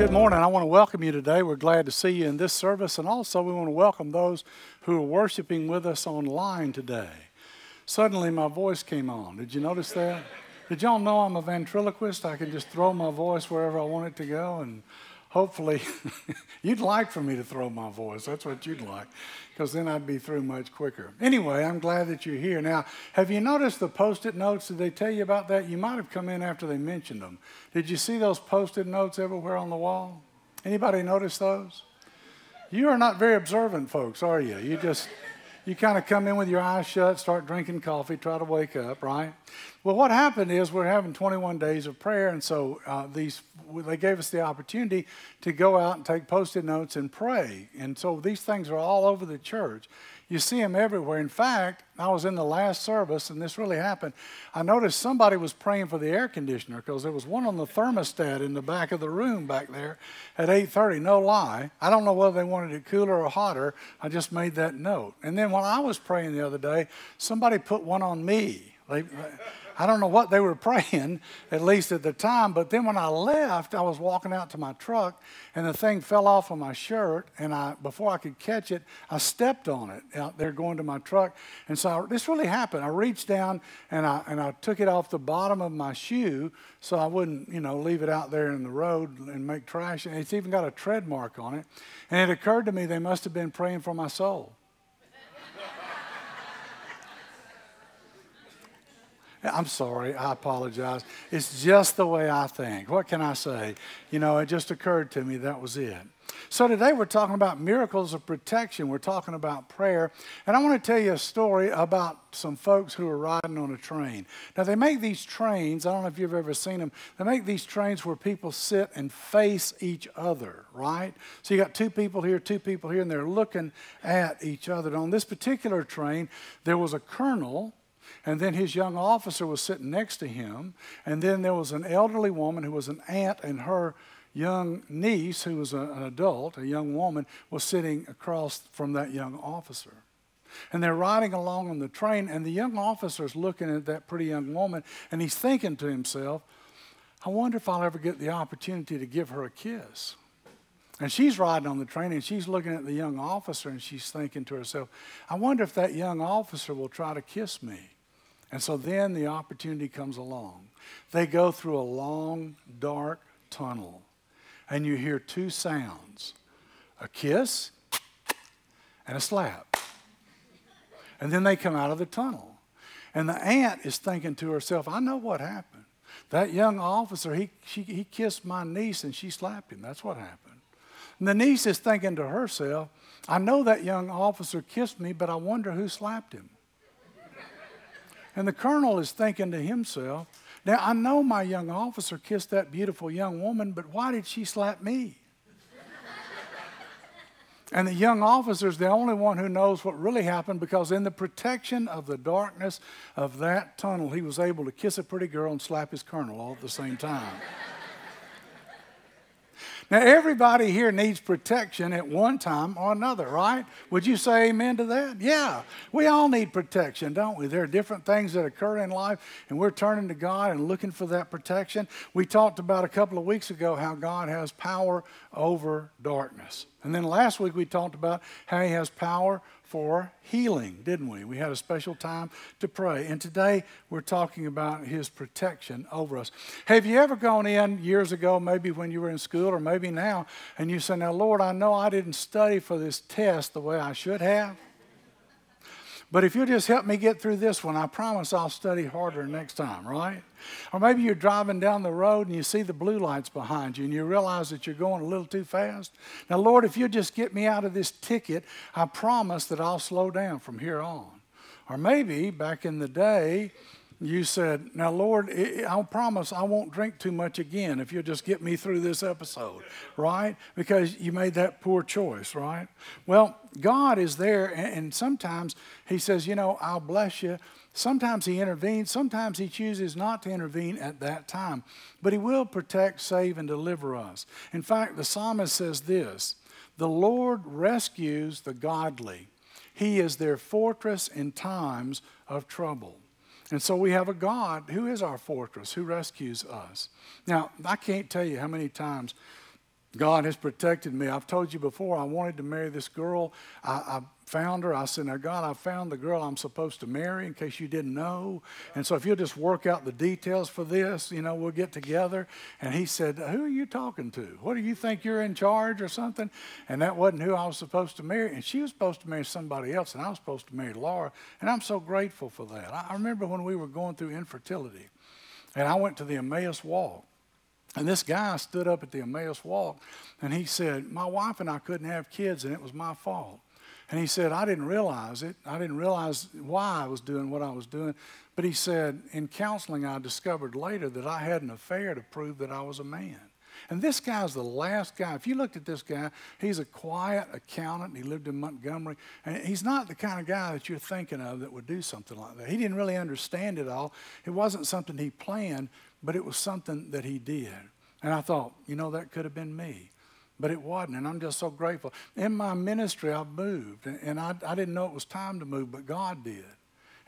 Good morning. I want to welcome you today. We're glad to see you in this service, and also we want to welcome those who are worshiping with us online today. Suddenly, my voice came on. Did you notice that? Did y'all know I'm a ventriloquist? I can just throw my voice wherever I want it to go, and hopefully, you'd like for me to throw my voice. That's what you'd like, because then I'd be through much quicker. Anyway, I'm glad that you're here. Now, have you noticed the post it notes? Did they tell you about that? You might have come in after they mentioned them. Did you see those post it notes everywhere on the wall? Anybody notice those? You are not very observant folks, are you? You just you kind of come in with your eyes shut, start drinking coffee, try to wake up, right? Well, what happened is we're having 21 days of prayer, and so uh, these they gave us the opportunity to go out and take post-it notes and pray, and so these things are all over the church. You see them everywhere. In fact, I was in the last service, and this really happened. I noticed somebody was praying for the air conditioner because there was one on the thermostat in the back of the room back there at 8:30. No lie. I don't know whether they wanted it cooler or hotter. I just made that note. And then when I was praying the other day, somebody put one on me. They, I don't know what they were praying, at least at the time, but then when I left, I was walking out to my truck and the thing fell off of my shirt. And I, before I could catch it, I stepped on it out there going to my truck. And so I, this really happened. I reached down and I, and I took it off the bottom of my shoe so I wouldn't, you know, leave it out there in the road and make trash. And it's even got a tread mark on it. And it occurred to me they must have been praying for my soul. I'm sorry, I apologize. It's just the way I think. What can I say? You know, it just occurred to me that was it. So today we're talking about miracles of protection. We're talking about prayer. And I want to tell you a story about some folks who are riding on a train. Now, they make these trains, I don't know if you've ever seen them, they make these trains where people sit and face each other, right? So you got two people here, two people here, and they're looking at each other. And on this particular train, there was a colonel and then his young officer was sitting next to him. And then there was an elderly woman who was an aunt, and her young niece, who was a, an adult, a young woman, was sitting across from that young officer. And they're riding along on the train, and the young officer's looking at that pretty young woman, and he's thinking to himself, I wonder if I'll ever get the opportunity to give her a kiss. And she's riding on the train and she's looking at the young officer and she's thinking to herself, I wonder if that young officer will try to kiss me. And so then the opportunity comes along. They go through a long, dark tunnel, and you hear two sounds a kiss and a slap. And then they come out of the tunnel. And the aunt is thinking to herself, I know what happened. That young officer, he, she, he kissed my niece and she slapped him. That's what happened. And the niece is thinking to herself, I know that young officer kissed me, but I wonder who slapped him. And the colonel is thinking to himself, now I know my young officer kissed that beautiful young woman, but why did she slap me? and the young officer is the only one who knows what really happened because, in the protection of the darkness of that tunnel, he was able to kiss a pretty girl and slap his colonel all at the same time. Now, everybody here needs protection at one time or another, right? Would you say amen to that? Yeah. We all need protection, don't we? There are different things that occur in life, and we're turning to God and looking for that protection. We talked about a couple of weeks ago how God has power over darkness. And then last week we talked about how He has power for healing, didn't we? We had a special time to pray. And today we're talking about his protection over us. Have you ever gone in years ago, maybe when you were in school or maybe now, and you say, Now, Lord, I know I didn't study for this test the way I should have? But if you'll just help me get through this one, I promise I'll study harder next time, right? Or maybe you're driving down the road and you see the blue lights behind you and you realize that you're going a little too fast. Now, Lord, if you'll just get me out of this ticket, I promise that I'll slow down from here on. Or maybe back in the day, you said, Now, Lord, I promise I won't drink too much again if you'll just get me through this episode, right? Because you made that poor choice, right? Well, God is there, and sometimes He says, You know, I'll bless you. Sometimes He intervenes, sometimes He chooses not to intervene at that time, but He will protect, save, and deliver us. In fact, the psalmist says this The Lord rescues the godly, He is their fortress in times of trouble. And so we have a God who is our fortress, who rescues us. Now, I can't tell you how many times God has protected me. I've told you before, I wanted to marry this girl. I, I, found her. I said, Now, God, I found the girl I'm supposed to marry in case you didn't know. And so, if you'll just work out the details for this, you know, we'll get together. And he said, Who are you talking to? What do you think you're in charge or something? And that wasn't who I was supposed to marry. And she was supposed to marry somebody else, and I was supposed to marry Laura. And I'm so grateful for that. I remember when we were going through infertility, and I went to the Emmaus Walk. And this guy stood up at the Emmaus Walk and he said, My wife and I couldn't have kids and it was my fault. And he said, I didn't realize it. I didn't realize why I was doing what I was doing. But he said, in counseling, I discovered later that I had an affair to prove that I was a man. And this guy's the last guy. If you looked at this guy, he's a quiet accountant. He lived in Montgomery. And he's not the kind of guy that you're thinking of that would do something like that. He didn't really understand it all. It wasn't something he planned, but it was something that he did. And I thought, you know, that could have been me. But it wasn't, and I'm just so grateful. In my ministry, I've moved, and I, I didn't know it was time to move, but God did.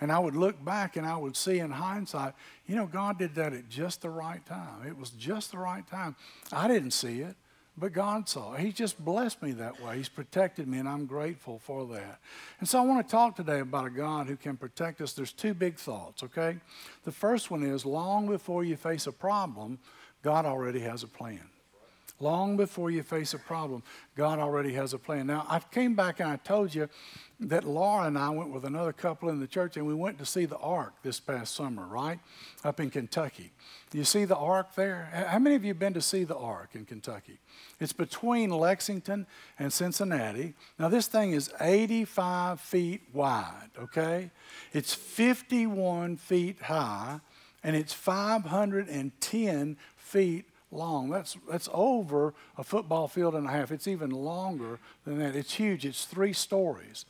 And I would look back and I would see in hindsight, you know, God did that at just the right time. It was just the right time. I didn't see it, but God saw. He just blessed me that way. He's protected me, and I'm grateful for that. And so I want to talk today about a God who can protect us. There's two big thoughts, okay? The first one is long before you face a problem, God already has a plan. Long before you face a problem, God already has a plan. Now, I came back and I told you that Laura and I went with another couple in the church and we went to see the Ark this past summer, right? Up in Kentucky. You see the Ark there? How many of you have been to see the Ark in Kentucky? It's between Lexington and Cincinnati. Now, this thing is 85 feet wide, okay? It's 51 feet high and it's 510 feet long. That's, that's over a football field and a half. It's even longer than that. It's huge. It's three stories.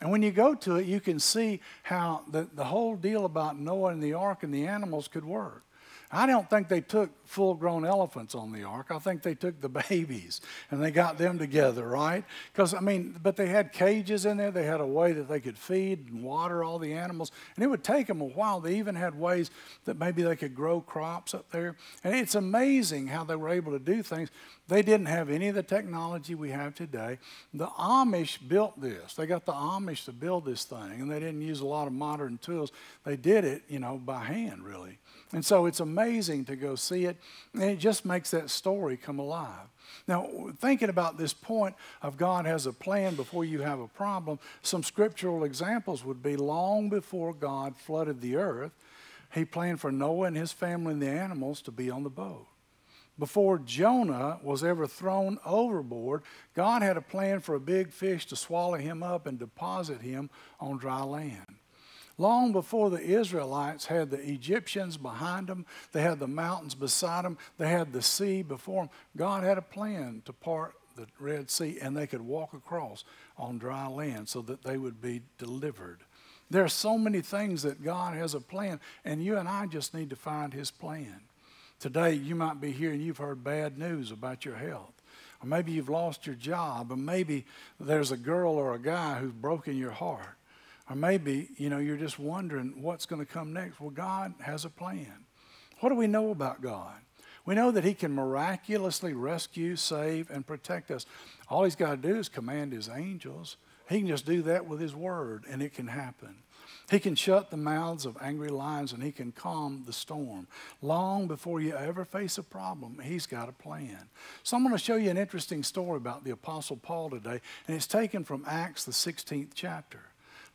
And when you go to it, you can see how the, the whole deal about Noah and the ark and the animals could work. I don't think they took full grown elephants on the ark. I think they took the babies and they got them together, right? Because, I mean, but they had cages in there. They had a way that they could feed and water all the animals. And it would take them a while. They even had ways that maybe they could grow crops up there. And it's amazing how they were able to do things. They didn't have any of the technology we have today. The Amish built this. They got the Amish to build this thing, and they didn't use a lot of modern tools. They did it, you know, by hand, really. And so it's amazing to go see it, and it just makes that story come alive. Now, thinking about this point of God has a plan before you have a problem, some scriptural examples would be long before God flooded the earth, he planned for Noah and his family and the animals to be on the boat. Before Jonah was ever thrown overboard, God had a plan for a big fish to swallow him up and deposit him on dry land. Long before the Israelites had the Egyptians behind them, they had the mountains beside them, they had the sea before them, God had a plan to part the Red Sea and they could walk across on dry land so that they would be delivered. There are so many things that God has a plan, and you and I just need to find His plan. Today, you might be here and you've heard bad news about your health. Or maybe you've lost your job, or maybe there's a girl or a guy who's broken your heart. Or maybe, you know, you're just wondering what's going to come next. Well, God has a plan. What do we know about God? We know that He can miraculously rescue, save, and protect us. All He's got to do is command His angels. He can just do that with His word, and it can happen. He can shut the mouths of angry lions and he can calm the storm. Long before you ever face a problem, he's got a plan. So I'm going to show you an interesting story about the Apostle Paul today, and it's taken from Acts, the 16th chapter.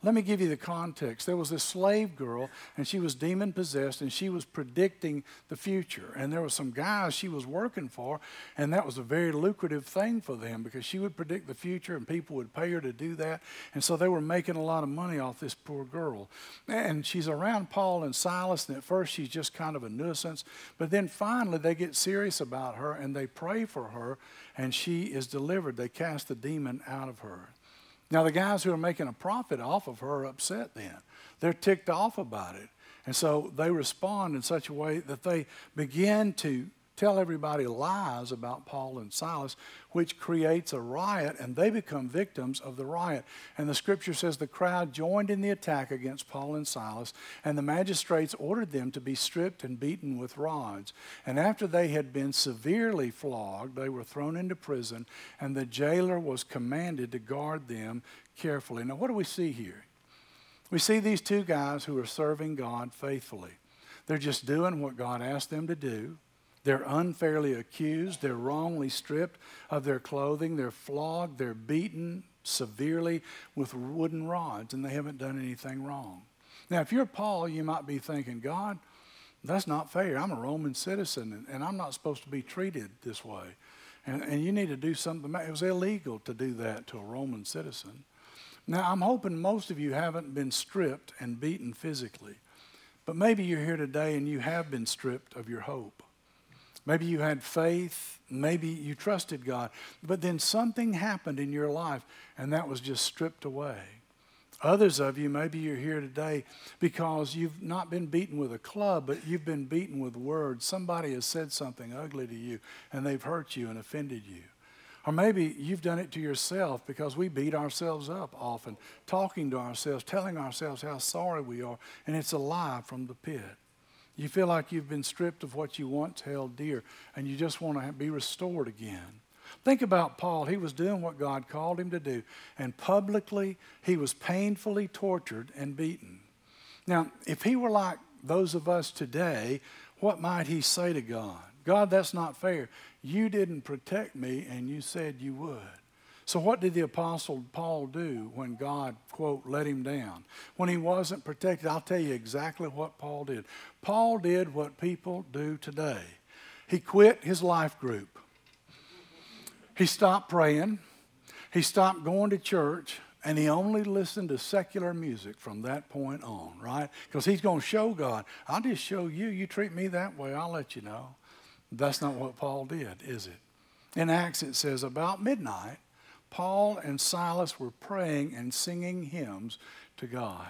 Let me give you the context. There was this slave girl, and she was demon possessed, and she was predicting the future. And there were some guys she was working for, and that was a very lucrative thing for them because she would predict the future, and people would pay her to do that. And so they were making a lot of money off this poor girl. And she's around Paul and Silas, and at first she's just kind of a nuisance. But then finally they get serious about her, and they pray for her, and she is delivered. They cast the demon out of her. Now, the guys who are making a profit off of her are upset then. They're ticked off about it. And so they respond in such a way that they begin to tell everybody lies about Paul and Silas, which creates a riot, and they become victims of the riot. And the scripture says the crowd joined in the attack against Paul and Silas, and the magistrates ordered them to be stripped and beaten with rods. And after they had been severely flogged, they were thrown into prison, and the jailer was commanded to guard them carefully. Now, what do we see here? We see these two guys who are serving God faithfully. They're just doing what God asked them to do. They're unfairly accused. They're wrongly stripped of their clothing. They're flogged. They're beaten severely with wooden rods, and they haven't done anything wrong. Now, if you're Paul, you might be thinking, God, that's not fair. I'm a Roman citizen, and I'm not supposed to be treated this way. And, and you need to do something. It was illegal to do that to a Roman citizen. Now, I'm hoping most of you haven't been stripped and beaten physically, but maybe you're here today and you have been stripped of your hope. Maybe you had faith. Maybe you trusted God. But then something happened in your life and that was just stripped away. Others of you, maybe you're here today because you've not been beaten with a club, but you've been beaten with words. Somebody has said something ugly to you and they've hurt you and offended you. Or maybe you've done it to yourself because we beat ourselves up often, talking to ourselves, telling ourselves how sorry we are, and it's a lie from the pit. You feel like you've been stripped of what you once held dear, and you just want to be restored again. Think about Paul. He was doing what God called him to do, and publicly he was painfully tortured and beaten. Now, if he were like those of us today, what might he say to God? God, that's not fair. You didn't protect me, and you said you would. So, what did the Apostle Paul do when God, quote, let him down? When he wasn't protected, I'll tell you exactly what Paul did. Paul did what people do today he quit his life group, he stopped praying, he stopped going to church, and he only listened to secular music from that point on, right? Because he's going to show God, I'll just show you. You treat me that way, I'll let you know. That's not what Paul did, is it? In Acts, it says, about midnight, Paul and Silas were praying and singing hymns to God.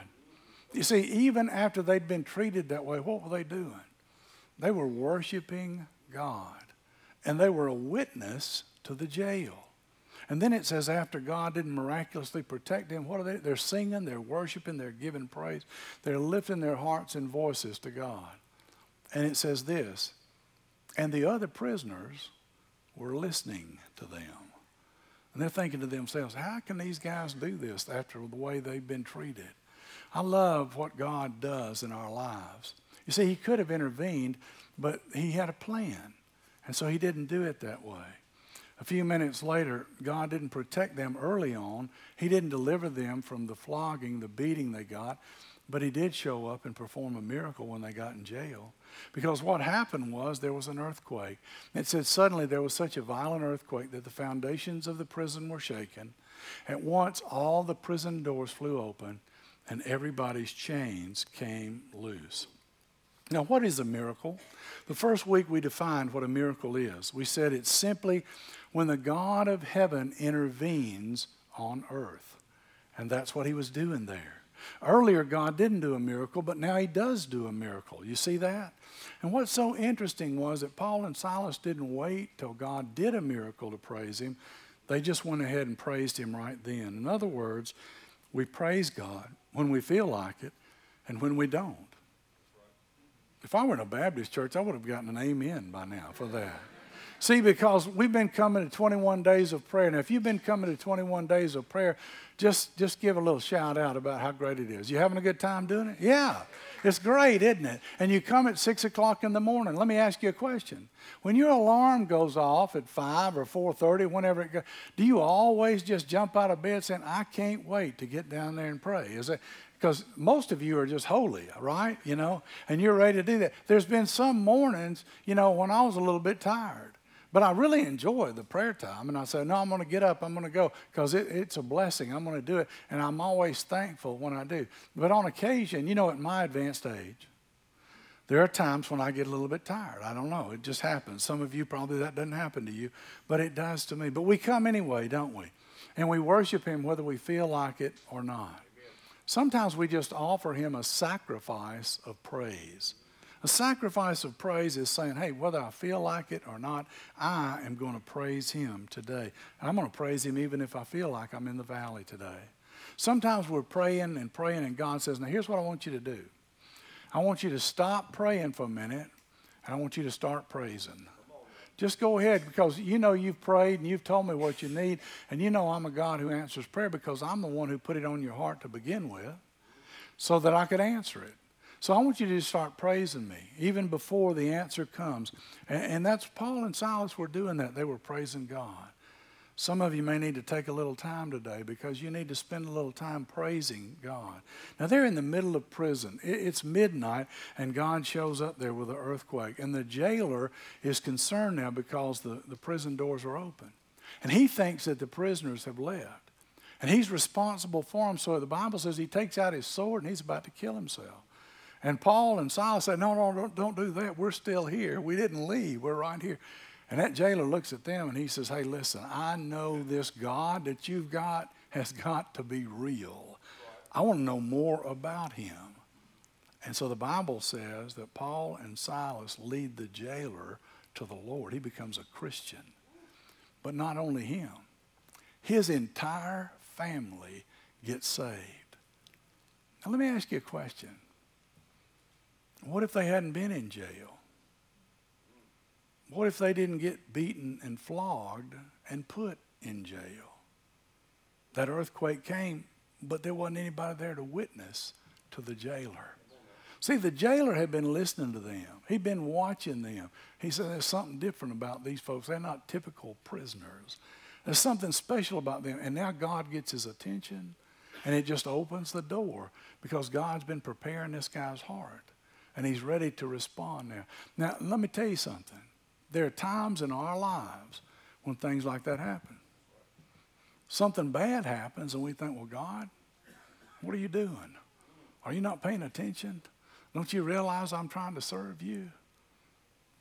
You see, even after they'd been treated that way, what were they doing? They were worshiping God, and they were a witness to the jail. And then it says, after God didn't miraculously protect them, what are they? They're singing, they're worshiping, they're giving praise, they're lifting their hearts and voices to God. And it says this, and the other prisoners were listening to them. And they're thinking to themselves, how can these guys do this after the way they've been treated? I love what God does in our lives. You see, He could have intervened, but He had a plan. And so He didn't do it that way. A few minutes later, God didn't protect them early on. He didn't deliver them from the flogging, the beating they got, but He did show up and perform a miracle when they got in jail. Because what happened was there was an earthquake. It said suddenly there was such a violent earthquake that the foundations of the prison were shaken. At once, all the prison doors flew open and everybody's chains came loose. Now, what is a miracle? The first week we defined what a miracle is. We said it's simply when the God of heaven intervenes on earth. And that's what he was doing there. Earlier, God didn't do a miracle, but now he does do a miracle. You see that? And what's so interesting was that Paul and Silas didn't wait till God did a miracle to praise him. They just went ahead and praised him right then. In other words, we praise God when we feel like it and when we don't. If I were in a Baptist church, I would have gotten an amen by now for that. See, because we've been coming to 21 days of prayer. Now, if you've been coming to 21 days of prayer, just, just give a little shout out about how great it is. You having a good time doing it? Yeah. It's great, isn't it? And you come at 6 o'clock in the morning. Let me ask you a question. When your alarm goes off at 5 or 4.30, whenever it goes, do you always just jump out of bed saying, I can't wait to get down there and pray? Is it, because most of you are just holy, right? You know, and you're ready to do that. There's been some mornings, you know, when I was a little bit tired. But I really enjoy the prayer time. And I say, no, I'm going to get up. I'm going to go because it, it's a blessing. I'm going to do it. And I'm always thankful when I do. But on occasion, you know, at my advanced age, there are times when I get a little bit tired. I don't know. It just happens. Some of you probably that doesn't happen to you, but it does to me. But we come anyway, don't we? And we worship Him whether we feel like it or not. Sometimes we just offer Him a sacrifice of praise A sacrifice of praise is saying, hey, whether I feel like it or not, I am going to praise Him today. And I'm going to praise Him even if I feel like I'm in the valley today. Sometimes we're praying and praying, and God says, now here's what I want you to do. I want you to stop praying for a minute, and I want you to start praising. Just go ahead because you know you've prayed and you've told me what you need, and you know I'm a God who answers prayer because I'm the one who put it on your heart to begin with so that I could answer it. So I want you to start praising me even before the answer comes. And, and that's Paul and Silas were doing that. They were praising God. Some of you may need to take a little time today because you need to spend a little time praising God. Now, they're in the middle of prison. It's midnight, and God shows up there with an earthquake. And the jailer is concerned now because the, the prison doors are open. And he thinks that the prisoners have left. And he's responsible for them. So the Bible says he takes out his sword and he's about to kill himself. And Paul and Silas said, No, no, don't, don't do that. We're still here. We didn't leave. We're right here. And that jailer looks at them and he says, Hey, listen, I know this God that you've got has got to be real. I want to know more about him. And so the Bible says that Paul and Silas lead the jailer to the Lord. He becomes a Christian. But not only him, his entire family gets saved. Now, let me ask you a question. What if they hadn't been in jail? What if they didn't get beaten and flogged and put in jail? That earthquake came, but there wasn't anybody there to witness to the jailer. See, the jailer had been listening to them. He'd been watching them. He said, There's something different about these folks. They're not typical prisoners. There's something special about them. And now God gets his attention, and it just opens the door because God's been preparing this guy's heart, and he's ready to respond now. Now, let me tell you something. There are times in our lives when things like that happen. Something bad happens, and we think, well, God, what are you doing? Are you not paying attention? Don't you realize I'm trying to serve you?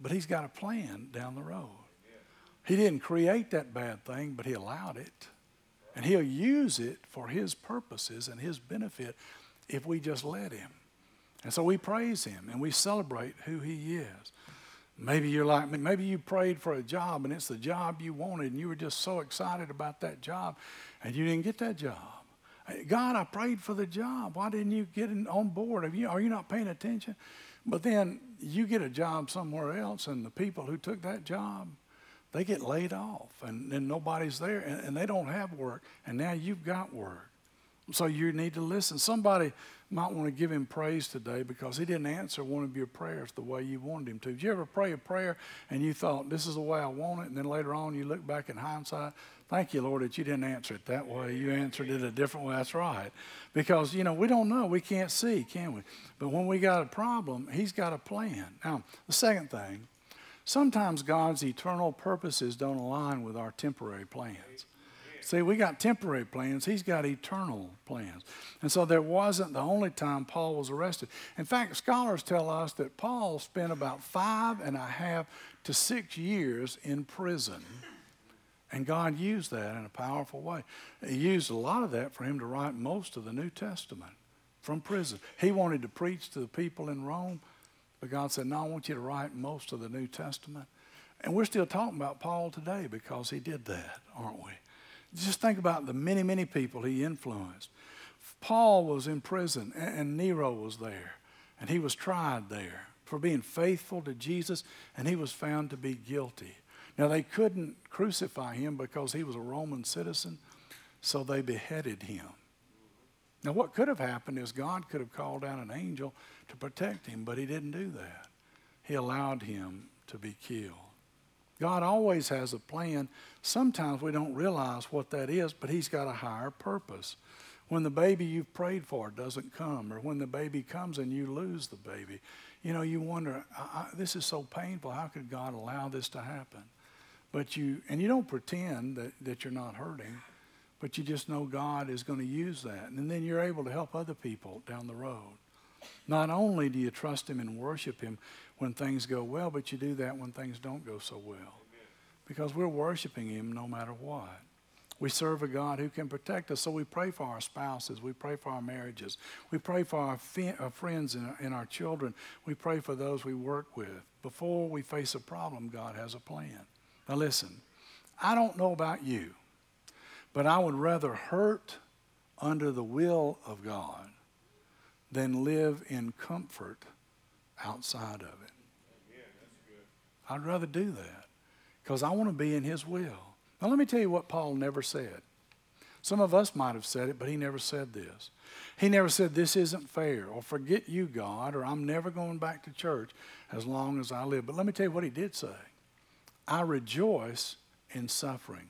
But He's got a plan down the road. He didn't create that bad thing, but He allowed it. And He'll use it for His purposes and His benefit if we just let Him. And so we praise Him and we celebrate who He is. Maybe you're like me. Maybe you prayed for a job and it's the job you wanted and you were just so excited about that job and you didn't get that job. God, I prayed for the job. Why didn't you get on board? Are you, are you not paying attention? But then you get a job somewhere else and the people who took that job, they get laid off and then nobody's there and, and they don't have work and now you've got work. So you need to listen. Somebody might want to give him praise today because he didn't answer one of your prayers the way you wanted him to. Did you ever pray a prayer and you thought, this is the way I want it, and then later on you look back in hindsight, thank you, Lord, that you didn't answer it that way. You answered it a different way. That's right. Because, you know, we don't know. We can't see, can we? But when we got a problem, he's got a plan. Now, the second thing, sometimes God's eternal purposes don't align with our temporary plans. See, we got temporary plans, he's got eternal plans. And so there wasn't the only time Paul was arrested. In fact, scholars tell us that Paul spent about five and a half to six years in prison. And God used that in a powerful way. He used a lot of that for him to write most of the New Testament from prison. He wanted to preach to the people in Rome, but God said, No, I want you to write most of the New Testament. And we're still talking about Paul today because he did that, aren't we? Just think about the many, many people he influenced. Paul was in prison, and Nero was there, and he was tried there for being faithful to Jesus, and he was found to be guilty. Now, they couldn't crucify him because he was a Roman citizen, so they beheaded him. Now, what could have happened is God could have called down an angel to protect him, but he didn't do that. He allowed him to be killed. God always has a plan. Sometimes we don't realize what that is, but He's got a higher purpose. When the baby you've prayed for doesn't come, or when the baby comes and you lose the baby, you know, you wonder, this is so painful. How could God allow this to happen? But you, and you don't pretend that, that you're not hurting, but you just know God is going to use that. And then you're able to help other people down the road. Not only do you trust Him and worship Him, when things go well, but you do that when things don't go so well. Because we're worshiping Him no matter what. We serve a God who can protect us. So we pray for our spouses. We pray for our marriages. We pray for our, fi- our uh, friends and and our children. We pray for those we work with. Before we face a problem, God has a plan. Now, listen, I don't know about you, but I would rather hurt under the will of God than live in comfort outside of it. I'd rather do that because I want to be in His will. Now, let me tell you what Paul never said. Some of us might have said it, but he never said this. He never said, This isn't fair, or forget you, God, or I'm never going back to church as long as I live. But let me tell you what he did say I rejoice in suffering,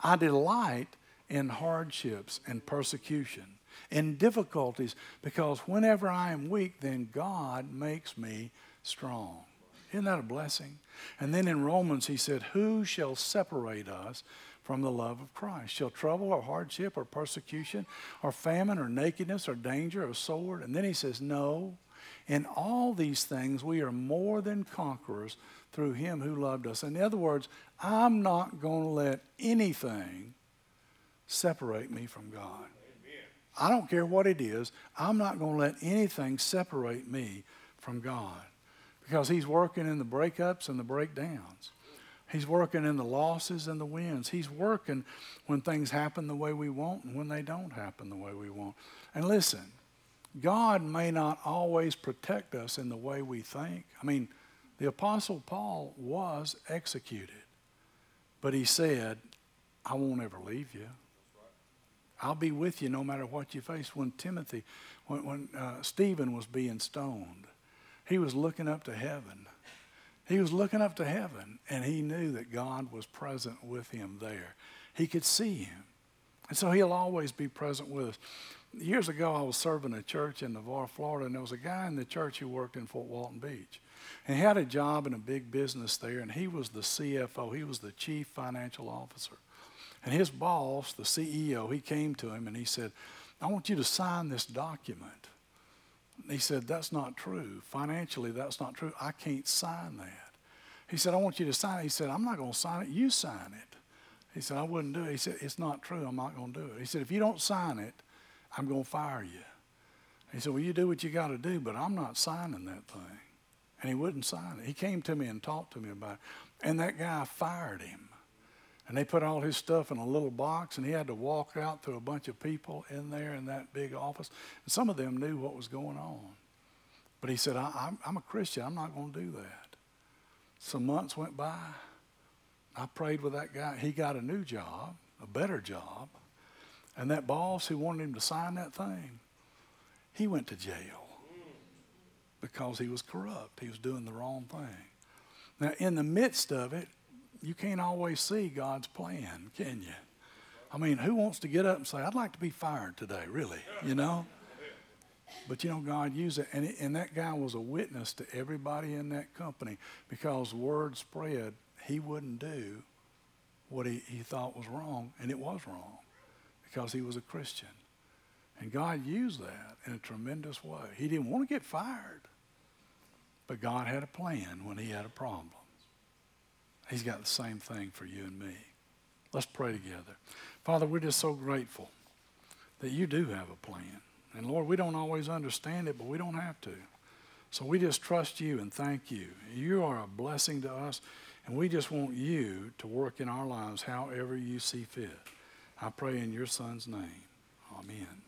I delight in hardships and persecution, in difficulties, because whenever I am weak, then God makes me strong. Isn't that a blessing? And then in Romans, he said, Who shall separate us from the love of Christ? Shall trouble or hardship or persecution or famine or nakedness or danger or sword? And then he says, No. In all these things, we are more than conquerors through him who loved us. In other words, I'm not going to let anything separate me from God. I don't care what it is. I'm not going to let anything separate me from God because He's working in the breakups and the breakdowns. He's working in the losses and the wins. He's working when things happen the way we want and when they don't happen the way we want. And listen, God may not always protect us in the way we think. I mean, the Apostle Paul was executed, but he said, I won't ever leave you. I'll be with you no matter what you face. When Timothy, when, when uh, Stephen was being stoned, he was looking up to heaven. He was looking up to heaven, and he knew that God was present with him there. He could see him. And so he'll always be present with us. Years ago, I was serving a church in Navarre, Florida, and there was a guy in the church who worked in Fort Walton Beach. And he had a job in a big business there, and he was the CFO, he was the chief financial officer. And his boss, the CEO, he came to him and he said, I want you to sign this document. He said, That's not true. Financially, that's not true. I can't sign that. He said, I want you to sign it. He said, I'm not going to sign it. You sign it. He said, I wouldn't do it. He said, It's not true. I'm not going to do it. He said, If you don't sign it, I'm going to fire you. He said, Well, you do what you got to do, but I'm not signing that thing. And he wouldn't sign it. He came to me and talked to me about it. And that guy fired him. And they put all his stuff in a little box, and he had to walk out through a bunch of people in there in that big office. And some of them knew what was going on. But he said, I, am a Christian. I'm not going to do that. Some months went by. I prayed with that guy. He got a new job, a better job. And that boss who wanted him to sign that thing, he went to jail because he was corrupt. He was doing the wrong thing. Now, in the midst of it, you can't always see God's plan, can you? I mean, who wants to get up and say, I'd like to be fired today, really? You know? But you know, God used it. And, it, and that guy was a witness to everybody in that company because word spread he wouldn't do what he, he thought was wrong, and it was wrong because he was a Christian. And God used that in a tremendous way. He didn't want to get fired, but God had a plan when he had a problem. He's got the same thing for you and me. Let's pray together. Father, we're just so grateful that you do have a plan. And Lord, we don't always understand it, but we don't have to. So we just trust you and thank you. You are a blessing to us, and we just want you to work in our lives however you see fit. I pray in your son's name. Amen.